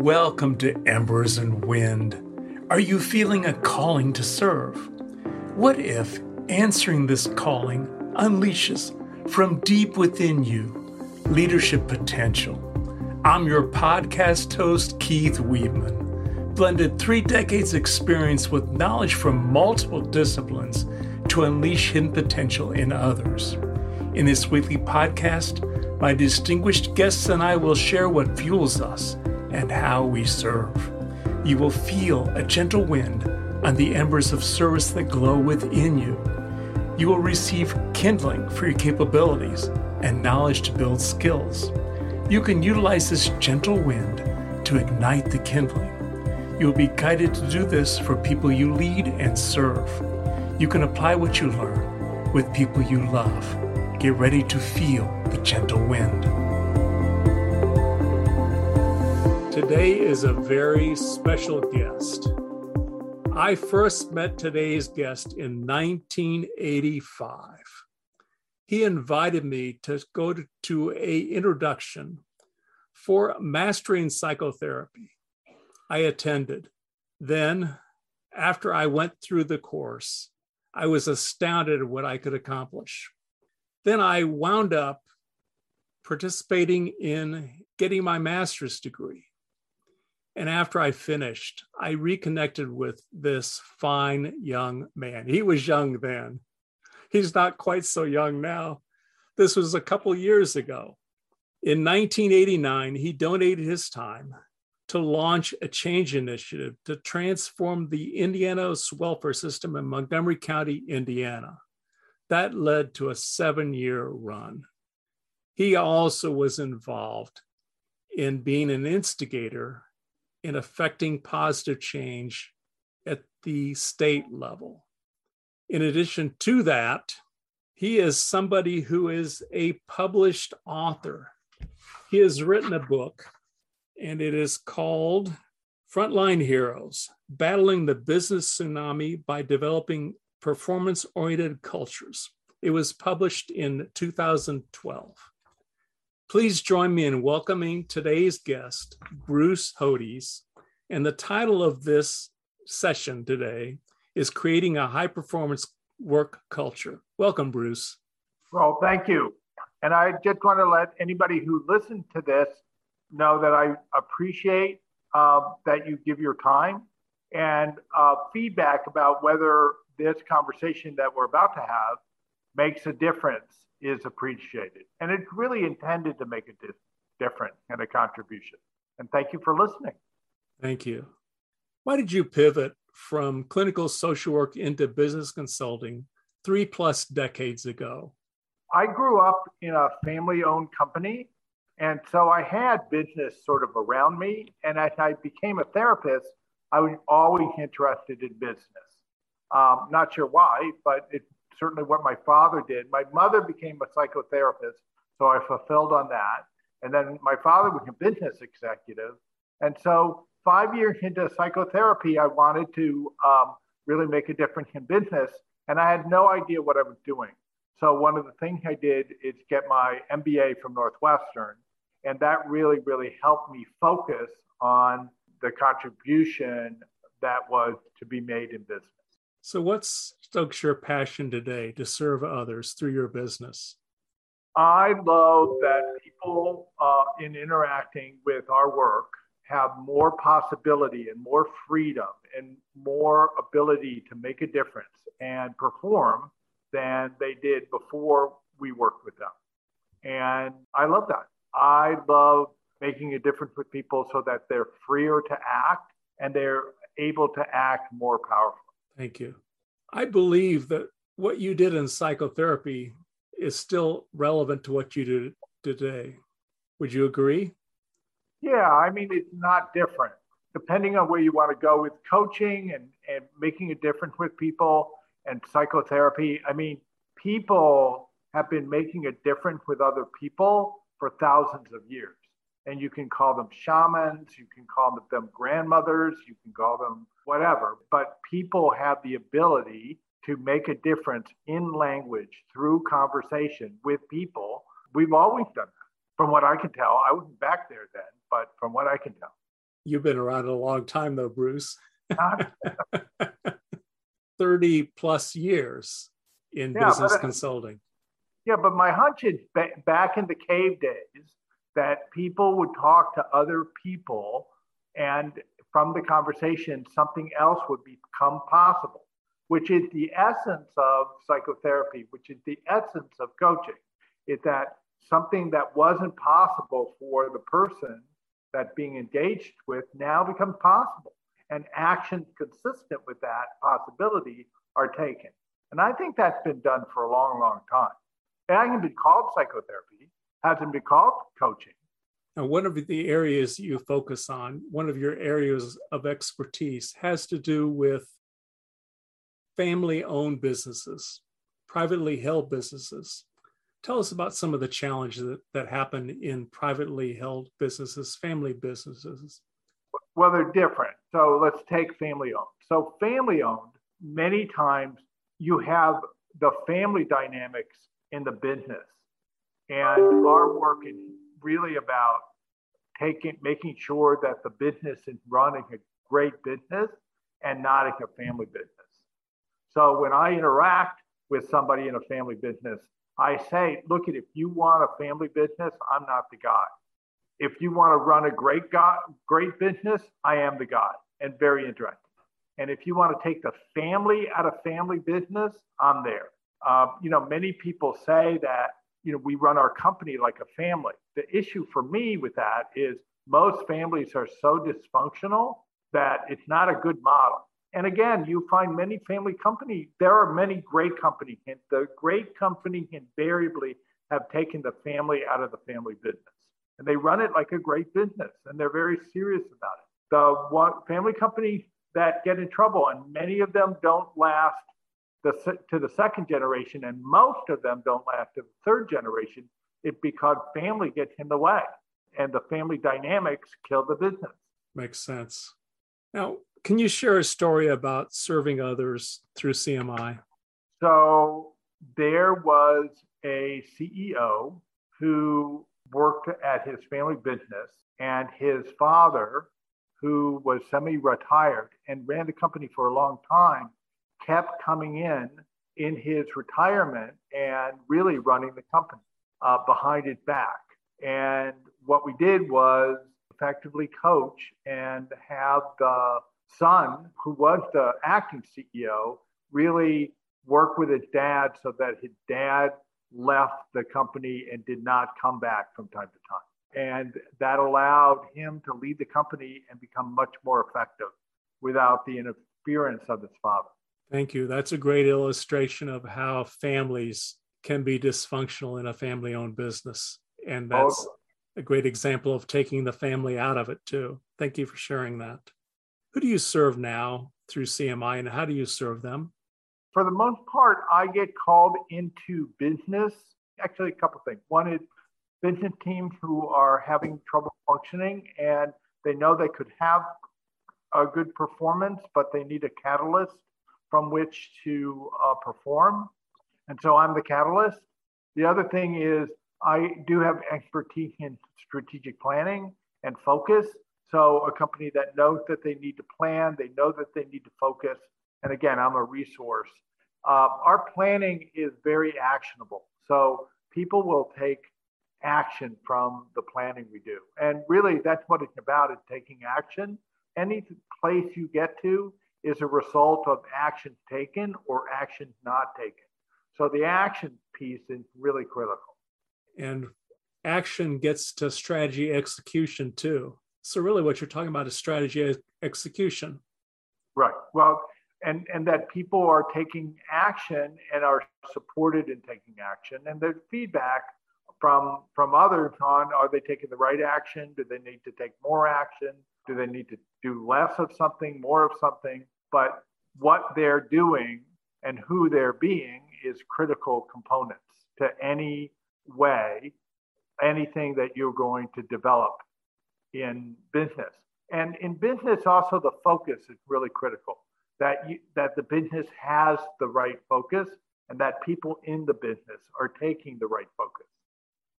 Welcome to Embers and Wind. Are you feeling a calling to serve? What if answering this calling unleashes from deep within you leadership potential? I'm your podcast host, Keith Weedman. Blended three decades experience with knowledge from multiple disciplines to unleash hidden potential in others. In this weekly podcast, my distinguished guests and I will share what fuels us and how we serve. You will feel a gentle wind on the embers of service that glow within you. You will receive kindling for your capabilities and knowledge to build skills. You can utilize this gentle wind to ignite the kindling. You will be guided to do this for people you lead and serve. You can apply what you learn with people you love. Get ready to feel the gentle wind. Today is a very special guest. I first met today's guest in 1985. He invited me to go to, to a introduction for mastering psychotherapy. I attended. Then, after I went through the course, I was astounded at what I could accomplish. Then I wound up participating in getting my master's degree. And after I finished, I reconnected with this fine young man. He was young then. He's not quite so young now. This was a couple years ago. In 1989, he donated his time to launch a change initiative to transform the Indiana welfare system in Montgomery County, Indiana. That led to a seven year run. He also was involved in being an instigator in affecting positive change at the state level. In addition to that, he is somebody who is a published author. He has written a book, and it is called Frontline Heroes Battling the Business Tsunami by Developing Performance Oriented Cultures. It was published in 2012. Please join me in welcoming today's guest, Bruce Hodes. And the title of this session today is Creating a High Performance Work Culture. Welcome, Bruce. Well, thank you. And I just want to let anybody who listened to this know that I appreciate uh, that you give your time and uh, feedback about whether this conversation that we're about to have makes a difference is appreciated. And it's really intended to make a di- difference and a contribution. And thank you for listening. Thank you. Why did you pivot from clinical social work into business consulting three plus decades ago? I grew up in a family owned company. And so I had business sort of around me. And as I became a therapist, I was always interested in business. Um, not sure why, but it's certainly what my father did. My mother became a psychotherapist, so I fulfilled on that. And then my father was a business executive. And so, five years into psychotherapy, I wanted to um, really make a difference in business. And I had no idea what I was doing. So, one of the things I did is get my MBA from Northwestern. And that really, really helped me focus on the contribution that was to be made in business. So, what stokes your passion today to serve others through your business? I love that people uh, in interacting with our work have more possibility and more freedom and more ability to make a difference and perform than they did before we worked with them. And I love that. I love making a difference with people so that they're freer to act and they're able to act more powerfully. Thank you. I believe that what you did in psychotherapy is still relevant to what you do today. Would you agree? Yeah, I mean, it's not different. Depending on where you want to go with coaching and, and making a difference with people and psychotherapy, I mean, people have been making a difference with other people for thousands of years. And you can call them shamans, you can call them grandmothers, you can call them whatever. But people have the ability to make a difference in language through conversation with people. We've always done that. From what I can tell, I wasn't back there then, but from what I can tell. You've been around a long time, though, Bruce. 30 plus years in yeah, business consulting. Yeah, but my hunch is back in the cave days that people would talk to other people and from the conversation, something else would become possible, which is the essence of psychotherapy, which is the essence of coaching, is that something that wasn't possible for the person that being engaged with now becomes possible. And actions consistent with that possibility are taken. And I think that's been done for a long, long time. It hasn't been called psychotherapy, hasn't been called coaching. Now, one of the areas you focus on, one of your areas of expertise, has to do with family owned businesses, privately held businesses. Tell us about some of the challenges that, that happen in privately held businesses, family businesses. Well, they're different. So let's take family owned. So, family owned, many times you have the family dynamics in the business. And our work is really about taking, making sure that the business is running a great business and not a family business. So when I interact with somebody in a family business, I say, look at if you want a family business, I'm not the guy. If you want to run a great guy, great business, I am the guy and very interested. And if you want to take the family out of family business, I'm there. Uh, you know, many people say that you know we run our company like a family. The issue for me with that is most families are so dysfunctional that it's not a good model. And again, you find many family company. There are many great companies. The great company invariably have taken the family out of the family business, and they run it like a great business, and they're very serious about it. The one family companies that get in trouble, and many of them don't last the, to the second generation, and most of them don't last to the third generation, it's because family gets in the way and the family dynamics kill the business. Makes sense. Now, can you share a story about serving others through CMI? So, there was a CEO who worked at his family business, and his father, who was semi retired and ran the company for a long time, kept coming in in his retirement and really running the company uh, behind his back. And what we did was effectively coach and have the son, who was the acting CEO, really work with his dad so that his dad left the company and did not come back from time to time. And that allowed him to lead the company and become much more effective without the interference of his father. Thank you. That's a great illustration of how families can be dysfunctional in a family owned business. And oh, that's oh. a great example of taking the family out of it, too. Thank you for sharing that. Who do you serve now through CMI and how do you serve them? For the most part, I get called into business. Actually, a couple things. One is business teams who are having trouble functioning and they know they could have a good performance, but they need a catalyst from which to uh, perform. And so I'm the catalyst. The other thing is, I do have expertise in strategic planning and focus. So, a company that knows that they need to plan, they know that they need to focus. And again, I'm a resource. Uh, our planning is very actionable. So, people will take action from the planning we do. And really, that's what it's about is taking action. Any place you get to, is a result of actions taken or actions not taken. So the action piece is really critical. And action gets to strategy execution too. So really what you're talking about is strategy execution. Right. Well, and and that people are taking action and are supported in taking action and the feedback from from others on are they taking the right action do they need to take more action do they need to do less of something, more of something? But what they're doing and who they're being is critical components to any way, anything that you're going to develop in business. And in business, also the focus is really critical. That you, that the business has the right focus, and that people in the business are taking the right focus.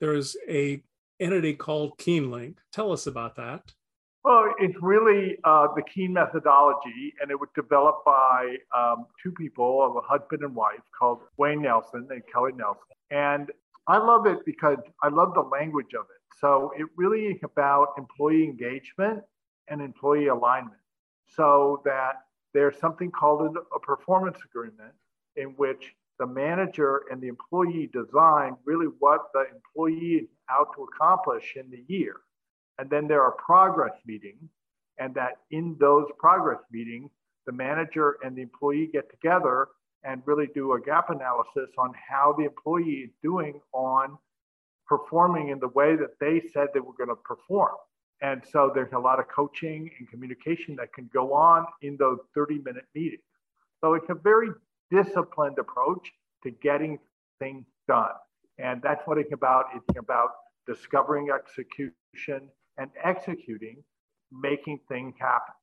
There is a entity called KeenLink. Tell us about that. Well, it's really uh, the Keen methodology, and it was developed by um, two people, a husband and wife, called Wayne Nelson and Kelly Nelson. And I love it because I love the language of it. So it really is about employee engagement and employee alignment, so that there's something called a performance agreement in which the manager and the employee design really what the employee is out to accomplish in the year. And then there are progress meetings, and that in those progress meetings, the manager and the employee get together and really do a gap analysis on how the employee is doing on performing in the way that they said they were going to perform. And so there's a lot of coaching and communication that can go on in those 30 minute meetings. So it's a very disciplined approach to getting things done. And that's what it's about. It's about discovering execution and executing, making things happen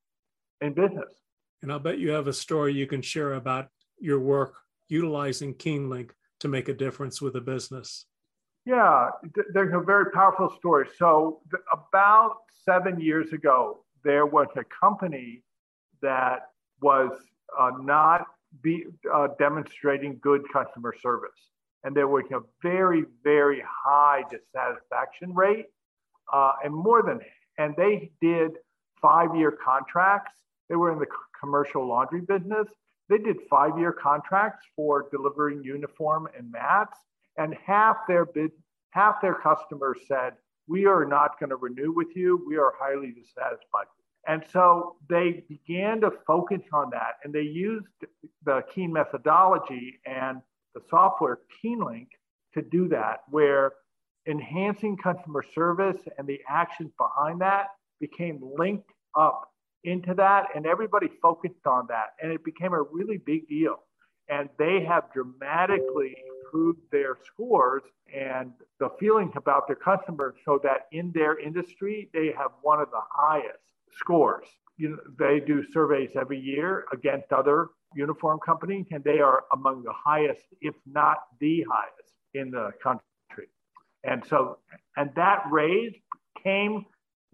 in business. And I'll bet you have a story you can share about your work utilizing KeenLink to make a difference with a business. Yeah, there's a very powerful story. So, about seven years ago, there was a company that was uh, not be, uh, demonstrating good customer service. And there was a very, very high dissatisfaction rate. Uh, and more than, and they did five year contracts. They were in the commercial laundry business. They did five year contracts for delivering uniform and mats. And half their bid, half their customers said, we are not going to renew with you. We are highly dissatisfied. And so they began to focus on that and they used the Keen methodology and the software KeenLink to do that, where enhancing customer service and the actions behind that became linked up into that and everybody focused on that and it became a really big deal and they have dramatically improved their scores and the feelings about their customers so that in their industry they have one of the highest scores. You know, they do surveys every year against other uniform companies, and they are among the highest, if not the highest, in the country. And so, and that raise came.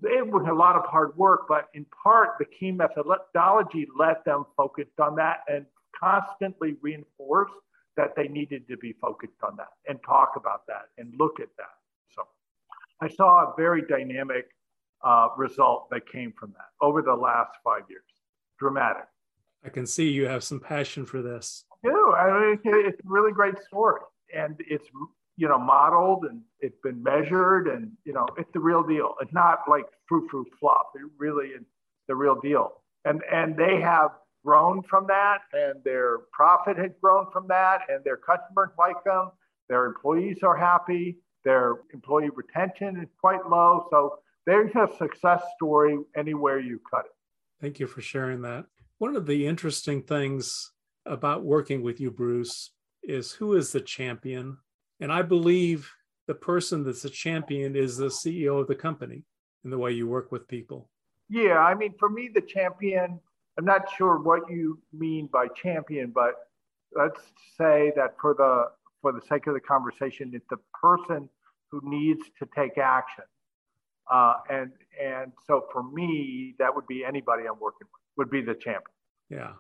It was a lot of hard work, but in part, the Keen methodology let them focus on that and constantly reinforce that they needed to be focused on that and talk about that and look at that. So I saw a very dynamic uh, result that came from that over the last five years. Dramatic. I can see you have some passion for this. I do. I mean, it's a really great story, and it's you know modeled and it's been measured, and you know it's the real deal. It's not like frou frou fluff. It really is the real deal. And and they have grown from that, and their profit has grown from that, and their customers like them. Their employees are happy. Their employee retention is quite low. So there's a success story anywhere you cut it. Thank you for sharing that. One of the interesting things about working with you, Bruce, is who is the champion? And I believe the person that's a champion is the CEO of the company in the way you work with people. Yeah, I mean, for me, the champion, I'm not sure what you mean by champion, but let's say that for the for the sake of the conversation, it's the person who needs to take action. Uh, and and so for me, that would be anybody I'm working with would be the champion. Yeah.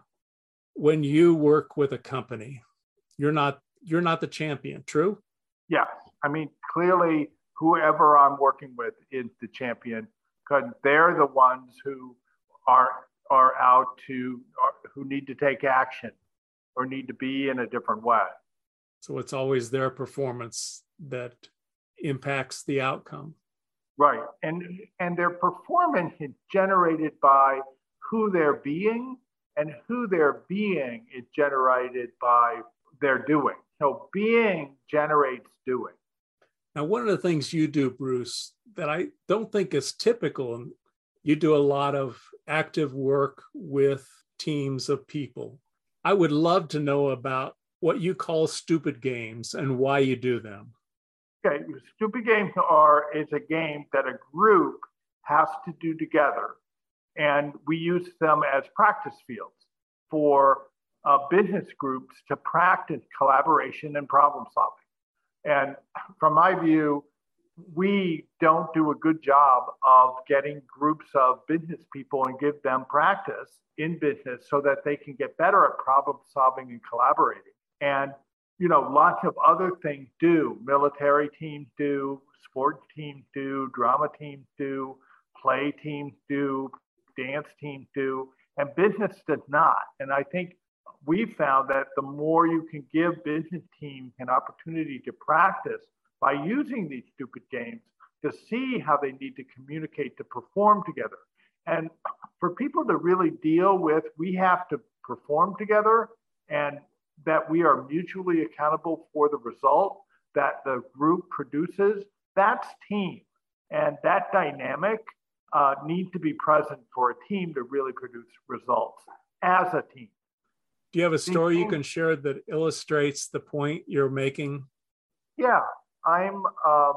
When you work with a company, you're not you're not the champion. True. Yeah. I mean, clearly, whoever I'm working with is the champion because they're the ones who are are out to are, who need to take action or need to be in a different way. So it's always their performance that impacts the outcome. Right. And and their performance is generated by who they're being, and who they're being is generated by their doing. So being generates doing. Now, one of the things you do, Bruce, that I don't think is typical, and you do a lot of active work with teams of people. I would love to know about what you call stupid games and why you do them. Okay, stupid games are is a game that a group has to do together, and we use them as practice fields for uh, business groups to practice collaboration and problem solving. And from my view, we don't do a good job of getting groups of business people and give them practice in business so that they can get better at problem solving and collaborating. And, you know, lots of other things do. Military teams do, sports teams do, drama teams do, play teams do, dance teams do, and business does not. And I think we found that the more you can give business teams an opportunity to practice by using these stupid games to see how they need to communicate to perform together. And for people to really deal with, we have to perform together and that we are mutually accountable for the result that the group produces. That's team. And that dynamic uh, needs to be present for a team to really produce results as a team. Do you have a story you can share that illustrates the point you're making? Yeah, I'm uh,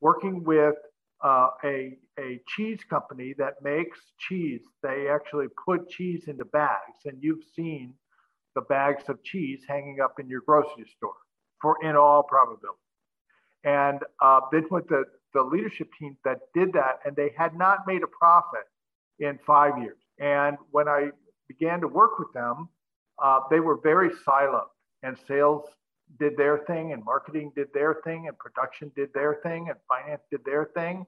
working with uh, a, a cheese company that makes cheese. They actually put cheese into bags, and you've seen the bags of cheese hanging up in your grocery store, for in all probability. And uh, this was the, the leadership team that did that, and they had not made a profit in five years. And when I began to work with them, uh, they were very silent, and sales did their thing and marketing did their thing and production did their thing and finance did their thing.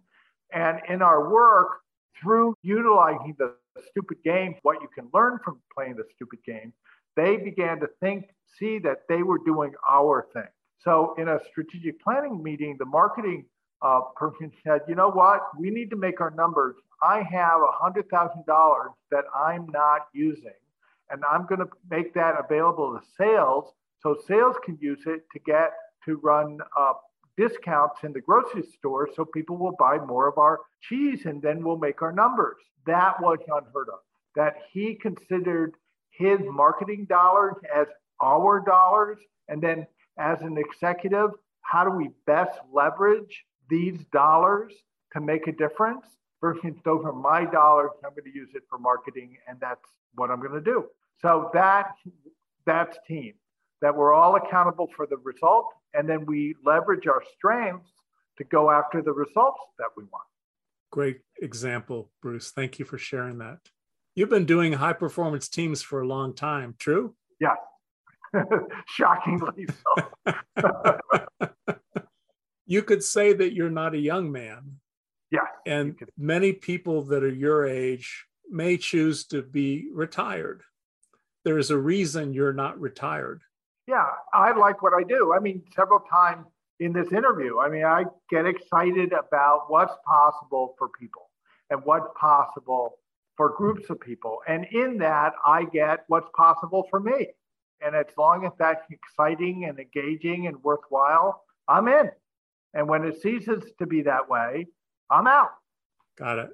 And in our work, through utilizing the stupid games, what you can learn from playing the stupid game, they began to think, see that they were doing our thing. So in a strategic planning meeting, the marketing uh, person said, you know what, we need to make our numbers. I have a $100,000 that I'm not using, and I'm going to make that available to sales so sales can use it to get to run uh, discounts in the grocery store so people will buy more of our cheese and then we'll make our numbers. That was unheard of. That he considered his marketing dollars as our dollars. And then as an executive, how do we best leverage these dollars to make a difference? Versus those are my dollars, I'm going to use it for marketing, and that's what I'm going to do. So that that's team that we're all accountable for the result, and then we leverage our strengths to go after the results that we want. Great example, Bruce. Thank you for sharing that. You've been doing high performance teams for a long time, true? Yeah. Shockingly so. you could say that you're not a young man. Yeah. And many people that are your age may choose to be retired. There is a reason you're not retired yeah, I like what I do. I mean, several times in this interview, I mean, I get excited about what's possible for people and what's possible for groups of people. And in that, I get what's possible for me. And as long as that's exciting and engaging and worthwhile, I'm in. And when it ceases to be that way, I'm out. Got it.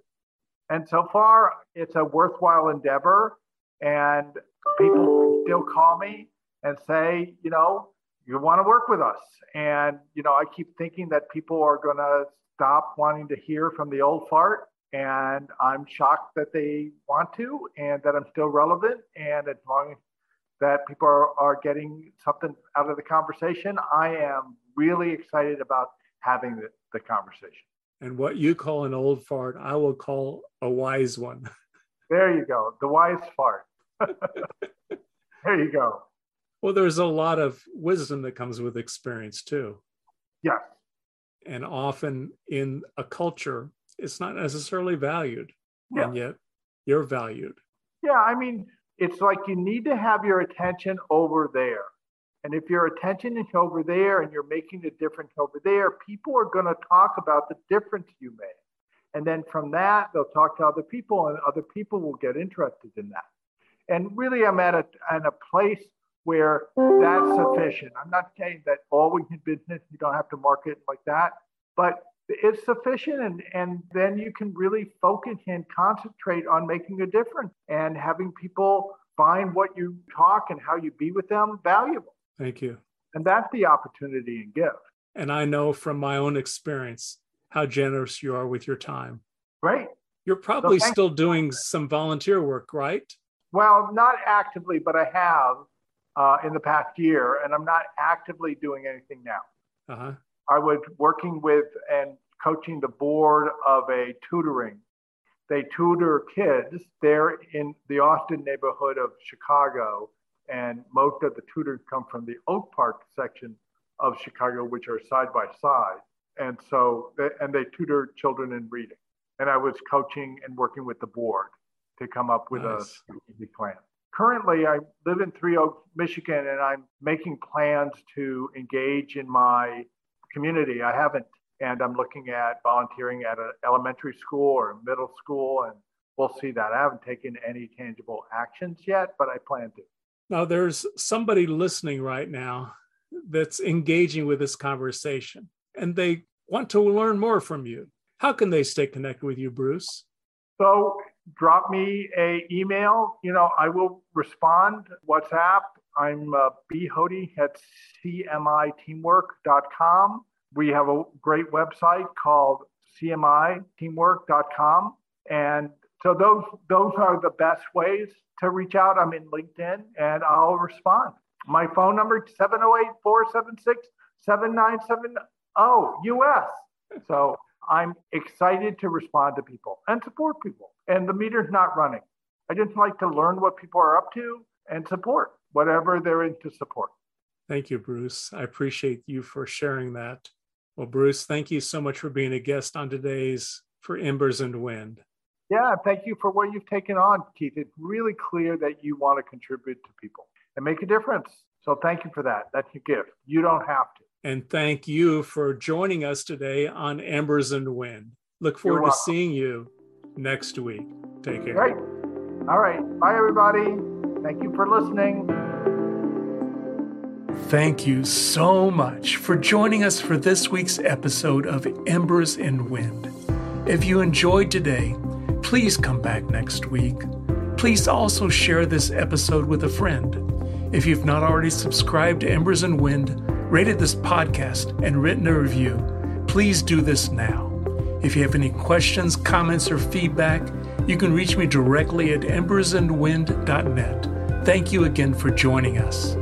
And so far, it's a worthwhile endeavor. And people still call me and say, you know, you want to work with us. And, you know, I keep thinking that people are going to stop wanting to hear from the old fart. And I'm shocked that they want to and that I'm still relevant. And as long as that people are, are getting something out of the conversation, I am really excited about having the, the conversation. And what you call an old fart, I will call a wise one. There you go. The wise fart. there you go. Well, there's a lot of wisdom that comes with experience too. Yeah. And often in a culture, it's not necessarily valued. Yeah. And yet you're valued. Yeah. I mean, it's like you need to have your attention over there. And if your attention is over there and you're making a difference over there, people are going to talk about the difference you made. And then from that, they'll talk to other people, and other people will get interested in that. And really, I'm at a, at a place where that's sufficient. I'm not saying that always in business you don't have to market like that, but it's sufficient and, and then you can really focus and concentrate on making a difference and having people find what you talk and how you be with them valuable. Thank you. And that's the opportunity and gift. And I know from my own experience how generous you are with your time. Right. You're probably so still doing some volunteer work, right? Well, not actively, but I have uh, in the past year, and I'm not actively doing anything now. Uh-huh. I was working with and coaching the board of a tutoring. They tutor kids. They're in the Austin neighborhood of Chicago, and most of the tutors come from the Oak Park section of Chicago, which are side by side. And so, they, and they tutor children in reading. And I was coaching and working with the board to come up with nice. a strategic plan. Currently, I live in Three Oaks, Michigan, and I'm making plans to engage in my community. I haven't, and I'm looking at volunteering at an elementary school or middle school, and we'll see that. I haven't taken any tangible actions yet, but I plan to. Now, there's somebody listening right now that's engaging with this conversation, and they want to learn more from you. How can they stay connected with you, Bruce? So drop me a email. You know, I will respond. WhatsApp. I'm uh, bhody at cmiteamwork.com. We have a great website called cmiteamwork.com. And so those those are the best ways to reach out. I'm in LinkedIn and I'll respond. My phone number 708-476-7970 US. So I'm excited to respond to people and support people. And the meter's not running. I just like to learn what people are up to and support whatever they're into support. Thank you, Bruce. I appreciate you for sharing that. Well, Bruce, thank you so much for being a guest on today's For Embers and Wind. Yeah, thank you for what you've taken on, Keith. It's really clear that you want to contribute to people and make a difference. So thank you for that. That's your gift. You don't have to. And thank you for joining us today on Embers and Wind. Look forward to seeing you next week. Take care. Great. All right. Bye, everybody. Thank you for listening. Thank you so much for joining us for this week's episode of Embers and Wind. If you enjoyed today, please come back next week. Please also share this episode with a friend. If you've not already subscribed to Embers and Wind, rated this podcast, and written a review, please do this now. If you have any questions, comments, or feedback, you can reach me directly at embersandwind.net. Thank you again for joining us.